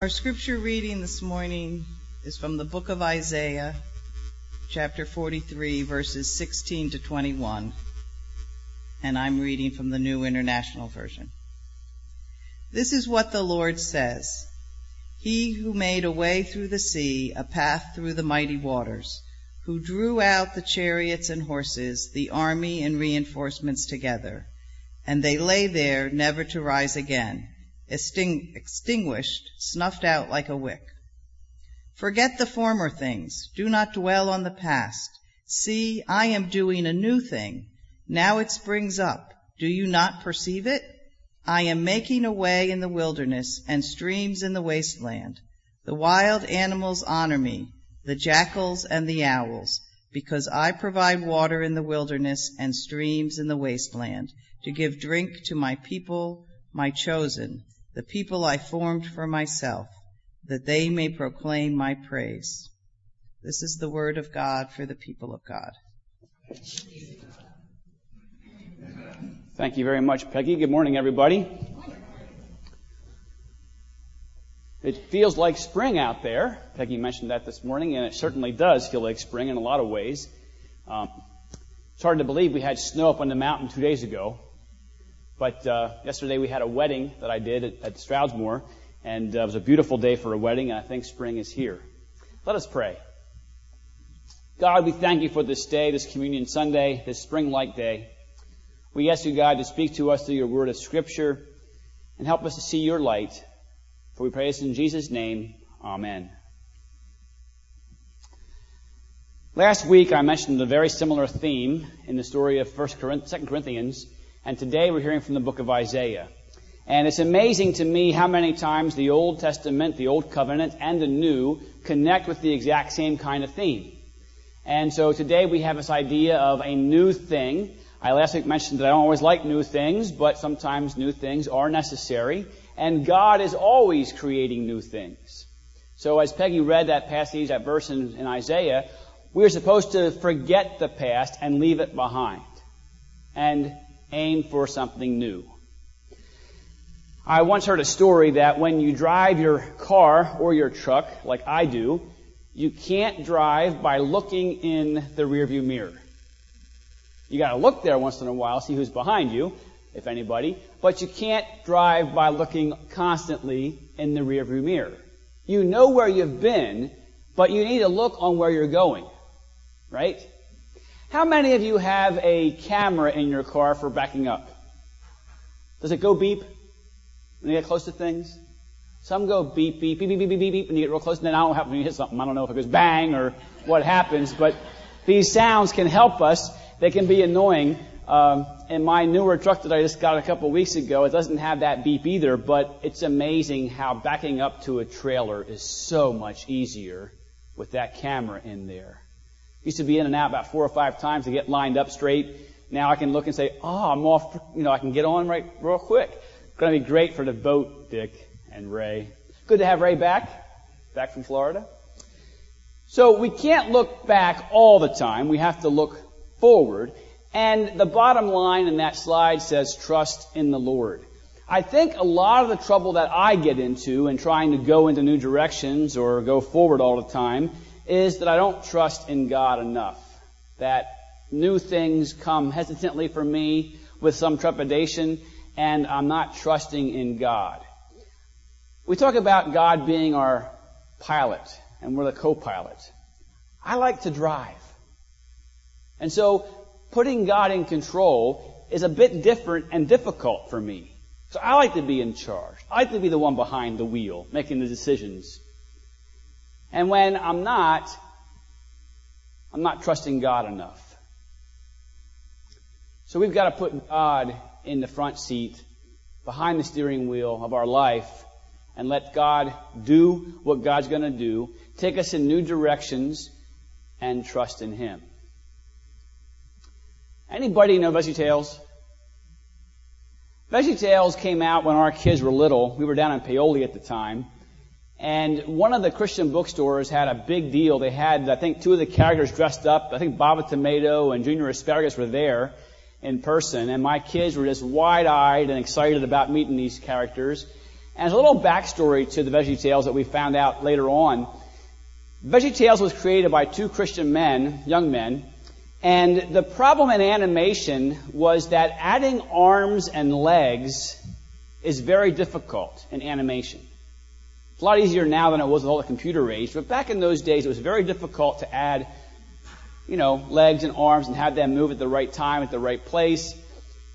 Our scripture reading this morning is from the book of Isaiah, chapter 43, verses 16 to 21. And I'm reading from the New International Version. This is what the Lord says. He who made a way through the sea, a path through the mighty waters, who drew out the chariots and horses, the army and reinforcements together, and they lay there never to rise again extinguished, snuffed out like a wick. Forget the former things. Do not dwell on the past. See, I am doing a new thing. Now it springs up. Do you not perceive it? I am making a way in the wilderness and streams in the wasteland. The wild animals honor me, the jackals and the owls, because I provide water in the wilderness and streams in the wasteland to give drink to my people, my chosen, the people I formed for myself, that they may proclaim my praise. This is the word of God for the people of God. Thank you very much, Peggy. Good morning, everybody. It feels like spring out there. Peggy mentioned that this morning, and it certainly does feel like spring in a lot of ways. Um, it's hard to believe we had snow up on the mountain two days ago. But uh, yesterday we had a wedding that I did at, at Stroudsmoor, and uh, it was a beautiful day for a wedding, and I think spring is here. Let us pray. God, we thank you for this day, this Communion Sunday, this spring-like day. We ask you, God, to speak to us through your word of Scripture and help us to see your light. For we pray this in Jesus' name. Amen. Last week I mentioned a very similar theme in the story of 1 Corinthians and today we're hearing from the book of Isaiah. And it's amazing to me how many times the Old Testament, the Old Covenant, and the New connect with the exact same kind of theme. And so today we have this idea of a new thing. I last week mentioned that I don't always like new things, but sometimes new things are necessary. And God is always creating new things. So as Peggy read that passage, that verse in, in Isaiah, we're supposed to forget the past and leave it behind. And aim for something new. I once heard a story that when you drive your car or your truck, like I do, you can't drive by looking in the rearview mirror. You gotta look there once in a while, see who's behind you, if anybody, but you can't drive by looking constantly in the rearview mirror. You know where you've been, but you need to look on where you're going. Right? How many of you have a camera in your car for backing up? Does it go beep when you get close to things? Some go beep, beep, beep, beep, beep, beep, beep, beep, you get real close, and then I don't know when you hit something. I don't know if it goes bang or what happens, but these sounds can help us. They can be annoying. Um, in my newer truck that I just got a couple weeks ago, it doesn't have that beep either, but it's amazing how backing up to a trailer is so much easier with that camera in there. Used to be in and out about four or five times to get lined up straight. Now I can look and say, oh, I'm off, you know, I can get on right real quick. Going to be great for the boat, Dick and Ray. Good to have Ray back, back from Florida. So we can't look back all the time. We have to look forward. And the bottom line in that slide says trust in the Lord. I think a lot of the trouble that I get into in trying to go into new directions or go forward all the time is that I don't trust in God enough. That new things come hesitantly for me with some trepidation, and I'm not trusting in God. We talk about God being our pilot, and we're the co-pilot. I like to drive. And so, putting God in control is a bit different and difficult for me. So I like to be in charge. I like to be the one behind the wheel, making the decisions. And when I'm not, I'm not trusting God enough. So we've got to put God in the front seat, behind the steering wheel of our life, and let God do what God's going to do, take us in new directions, and trust in Him. Anybody know Veggie Tales? Veggie Tales came out when our kids were little. We were down in Paoli at the time. And one of the Christian bookstores had a big deal. They had, I think, two of the characters dressed up. I think Bob the Tomato and Junior Asparagus were there in person. And my kids were just wide-eyed and excited about meeting these characters. And there's a little backstory to the Veggie Tales that we found out later on. Veggie Tales was created by two Christian men, young men, and the problem in animation was that adding arms and legs is very difficult in animation. It's a lot easier now than it was with all the computer age, but back in those days it was very difficult to add, you know, legs and arms and have them move at the right time, at the right place.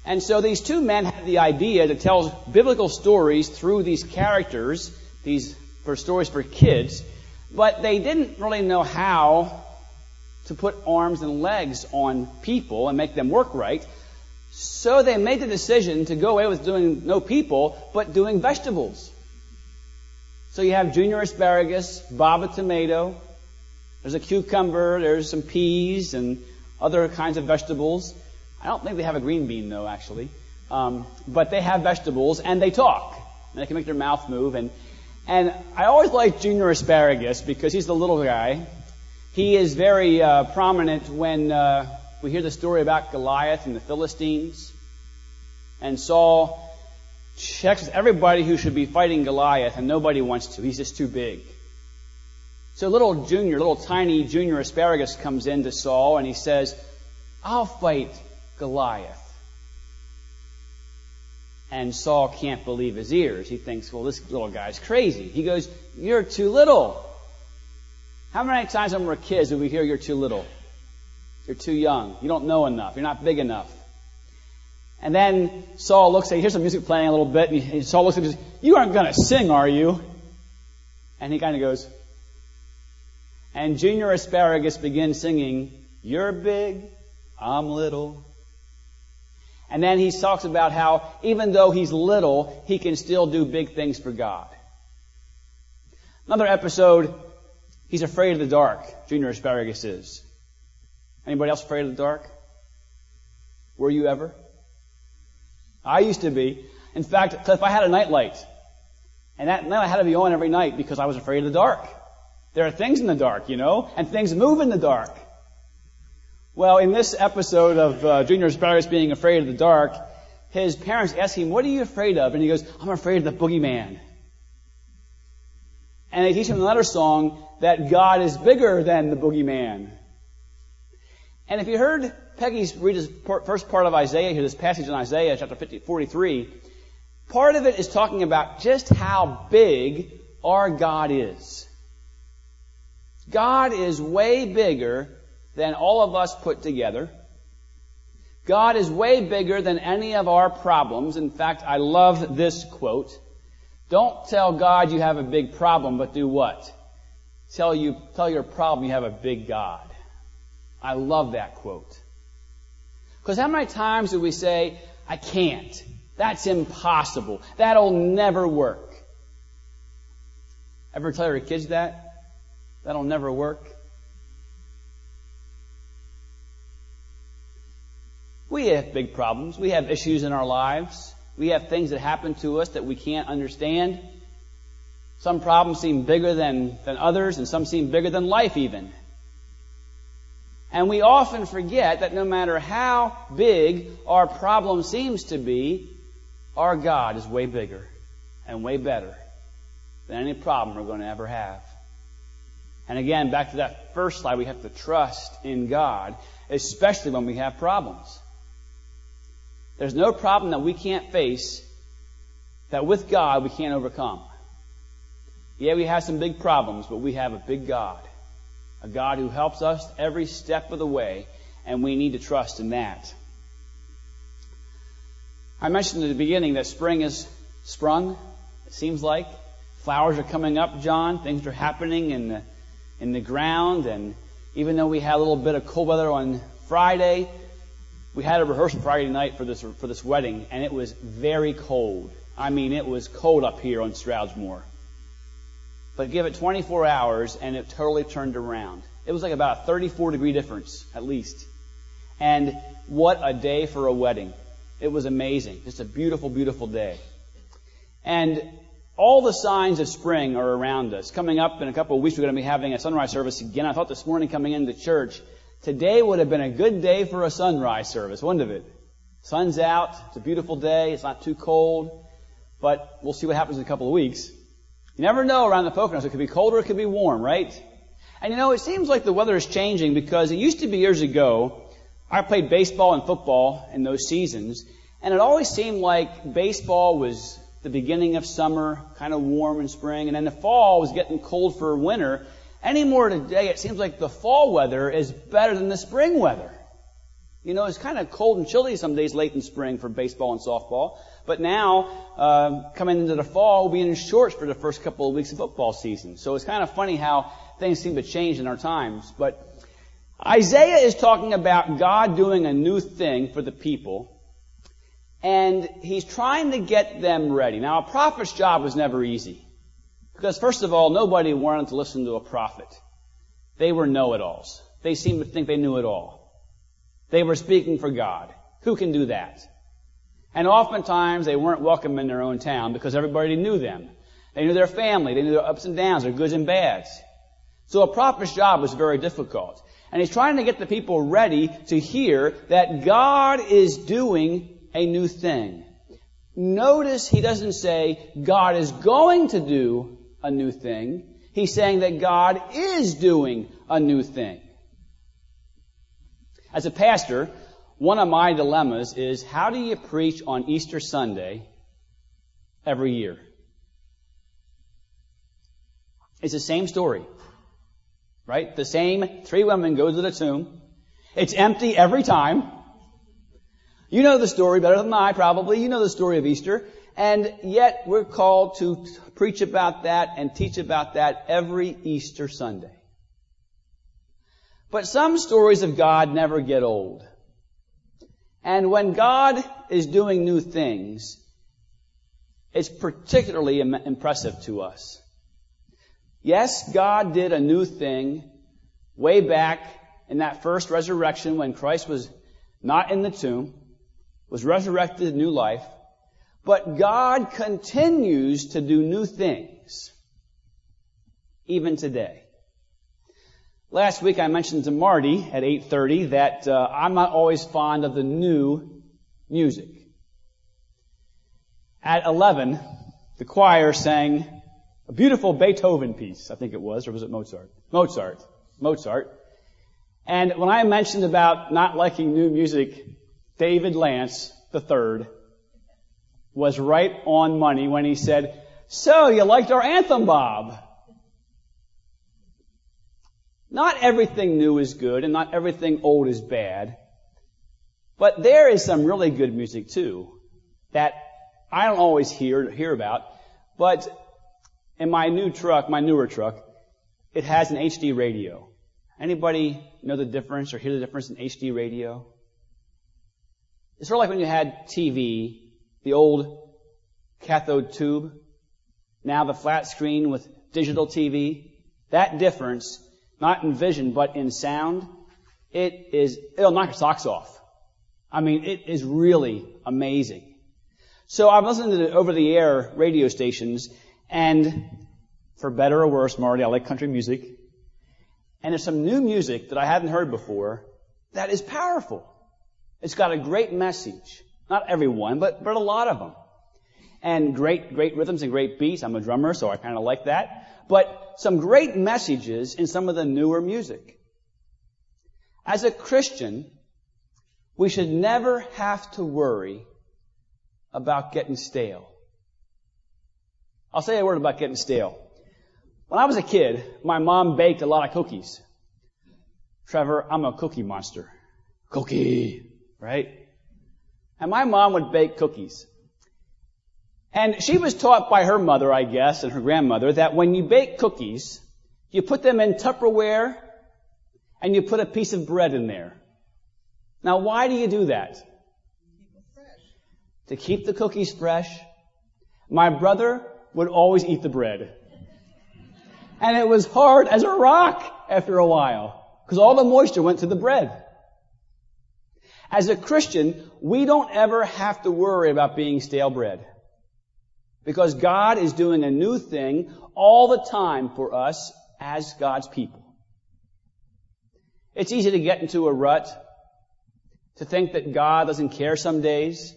And so these two men had the idea to tell biblical stories through these characters, these for stories for kids, but they didn't really know how to put arms and legs on people and make them work right. So they made the decision to go away with doing no people, but doing vegetables. So you have junior asparagus, Bob the Tomato, there's a cucumber, there's some peas and other kinds of vegetables. I don't think they have a green bean though, actually. Um, but they have vegetables and they talk. And they can make their mouth move. And, and I always like junior asparagus because he's the little guy. He is very uh, prominent when uh, we hear the story about Goliath and the Philistines. And Saul checks with everybody who should be fighting Goliath, and nobody wants to. He's just too big. So little junior, little tiny junior asparagus comes in to Saul, and he says, I'll fight Goliath. And Saul can't believe his ears. He thinks, well, this little guy's crazy. He goes, You're too little. How many times when we're kids do we hear you're too little? You're too young. You don't know enough. You're not big enough. And then Saul looks at, here's some music playing a little bit, and, he, and Saul looks at him and says, You aren't going to sing, are you? And he kind of goes, and Junior Asparagus begins singing, You're big, I'm little. And then he talks about how even though he's little, he can still do big things for God. Another episode, he's afraid of the dark, Junior Asparagus is. Anybody else afraid of the dark? Were you ever? I used to be. In fact, if I had a nightlight, and that night I had to be on every night because I was afraid of the dark. There are things in the dark, you know, and things move in the dark. Well, in this episode of uh, Junior Asparagus being afraid of the dark, his parents ask him, What are you afraid of? And he goes, I'm afraid of the boogeyman. And they teach him another song that God is bigger than the boogeyman. And if you heard Peggy read his first part of Isaiah here, this passage in Isaiah chapter 50, 43, part of it is talking about just how big our God is. God is way bigger than all of us put together. God is way bigger than any of our problems. In fact, I love this quote. Don't tell God you have a big problem, but do what? Tell you, tell your problem you have a big God. I love that quote. Because how many times do we say, I can't. That's impossible. That'll never work. Ever tell your kids that? That'll never work. We have big problems. We have issues in our lives. We have things that happen to us that we can't understand. Some problems seem bigger than, than others, and some seem bigger than life even. And we often forget that no matter how big our problem seems to be, our God is way bigger and way better than any problem we're going to ever have. And again, back to that first slide, we have to trust in God, especially when we have problems. There's no problem that we can't face that with God we can't overcome. Yeah, we have some big problems, but we have a big God. A God who helps us every step of the way, and we need to trust in that. I mentioned at the beginning that spring is sprung, it seems like. Flowers are coming up, John. Things are happening in the, in the ground. And even though we had a little bit of cold weather on Friday, we had a rehearsal Friday night for this for this wedding, and it was very cold. I mean, it was cold up here on Stroudsmoor. But give it 24 hours, and it totally turned around. It was like about a 34 degree difference, at least. And what a day for a wedding! It was amazing. Just a beautiful, beautiful day. And all the signs of spring are around us. Coming up in a couple of weeks, we're going to be having a sunrise service again. I thought this morning coming into church Today would have been a good day for a sunrise service, wouldn't it? Sun's out. It's a beautiful day. It's not too cold. but we'll see what happens in a couple of weeks. You never know around the Poconos. It could be cold or it could be warm, right? And you know, it seems like the weather is changing because it used to be years ago, I played baseball and football in those seasons, and it always seemed like baseball was the beginning of summer, kind of warm in spring, and then the fall was getting cold for winter. Anymore today, it seems like the fall weather is better than the spring weather. You know, it's kind of cold and chilly some days late in spring for baseball and softball. But now, uh, coming into the fall, we'll be in shorts for the first couple of weeks of football season. So it's kind of funny how things seem to change in our times. But Isaiah is talking about God doing a new thing for the people. And he's trying to get them ready. Now, a prophet's job was never easy. Because first of all, nobody wanted to listen to a prophet. They were know-it-alls. They seemed to think they knew it all. They were speaking for God. Who can do that? And oftentimes they weren't welcome in their own town because everybody knew them. They knew their family. They knew their ups and downs, their goods and bads. So a prophet's job was very difficult. And he's trying to get the people ready to hear that God is doing a new thing. Notice he doesn't say God is going to do a new thing. He's saying that God is doing a new thing. As a pastor, one of my dilemmas is how do you preach on Easter Sunday every year? It's the same story. Right? The same three women go to the tomb. It's empty every time. You know the story better than I probably. You know the story of Easter. And yet we're called to preach about that and teach about that every Easter Sunday. But some stories of God never get old. And when God is doing new things, it's particularly impressive to us. Yes, God did a new thing way back in that first resurrection when Christ was not in the tomb, was resurrected to new life, but God continues to do new things even today. Last week I mentioned to Marty at 8:30 that uh, I'm not always fond of the new music. At 11, the choir sang a beautiful Beethoven piece, I think it was, or was it Mozart? Mozart. Mozart. And when I mentioned about not liking new music, David Lance III was right on money when he said, so you liked our anthem, Bob? Not everything new is good and not everything old is bad. But there is some really good music too that I don't always hear, hear about. But in my new truck, my newer truck, it has an HD radio. Anybody know the difference or hear the difference in HD radio? It's sort of like when you had TV, the old cathode tube, now the flat screen with digital TV. That difference not in vision, but in sound, it is, it'll knock your socks off. I mean, it is really amazing. So I'm listening to the over-the-air radio stations, and for better or worse, Marty, I like country music. And there's some new music that I hadn't heard before that is powerful. It's got a great message. Not everyone, but, but a lot of them. And great, great rhythms and great beats. I'm a drummer, so I kind of like that but some great messages in some of the newer music. As a Christian, we should never have to worry about getting stale. I'll say a word about getting stale. When I was a kid, my mom baked a lot of cookies. Trevor, I'm a cookie monster. Cookie, right? And my mom would bake cookies. And she was taught by her mother, I guess, and her grandmother, that when you bake cookies, you put them in Tupperware and you put a piece of bread in there. Now, why do you do that? To keep the cookies fresh. My brother would always eat the bread. And it was hard as a rock after a while, because all the moisture went to the bread. As a Christian, we don't ever have to worry about being stale bread. Because God is doing a new thing all the time for us as God's people. It's easy to get into a rut, to think that God doesn't care some days.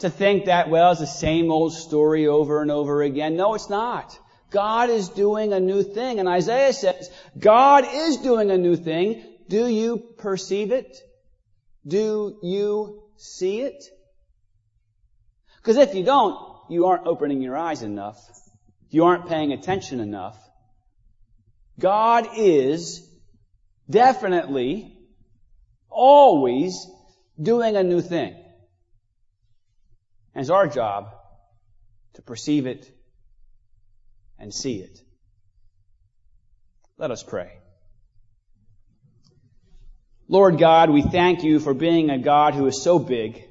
To think that, well, it's the same old story over and over again. No, it's not. God is doing a new thing. And Isaiah says, God is doing a new thing. Do you perceive it? Do you see it? Because if you don't, you aren't opening your eyes enough. You aren't paying attention enough. God is definitely, always doing a new thing. And it's our job to perceive it and see it. Let us pray. Lord God, we thank you for being a God who is so big,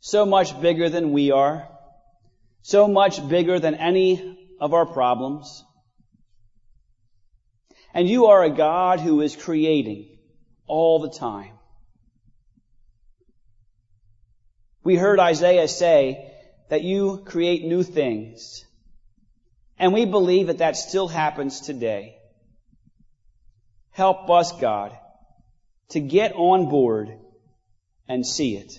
so much bigger than we are, so much bigger than any of our problems. And you are a God who is creating all the time. We heard Isaiah say that you create new things. And we believe that that still happens today. Help us, God, to get on board and see it.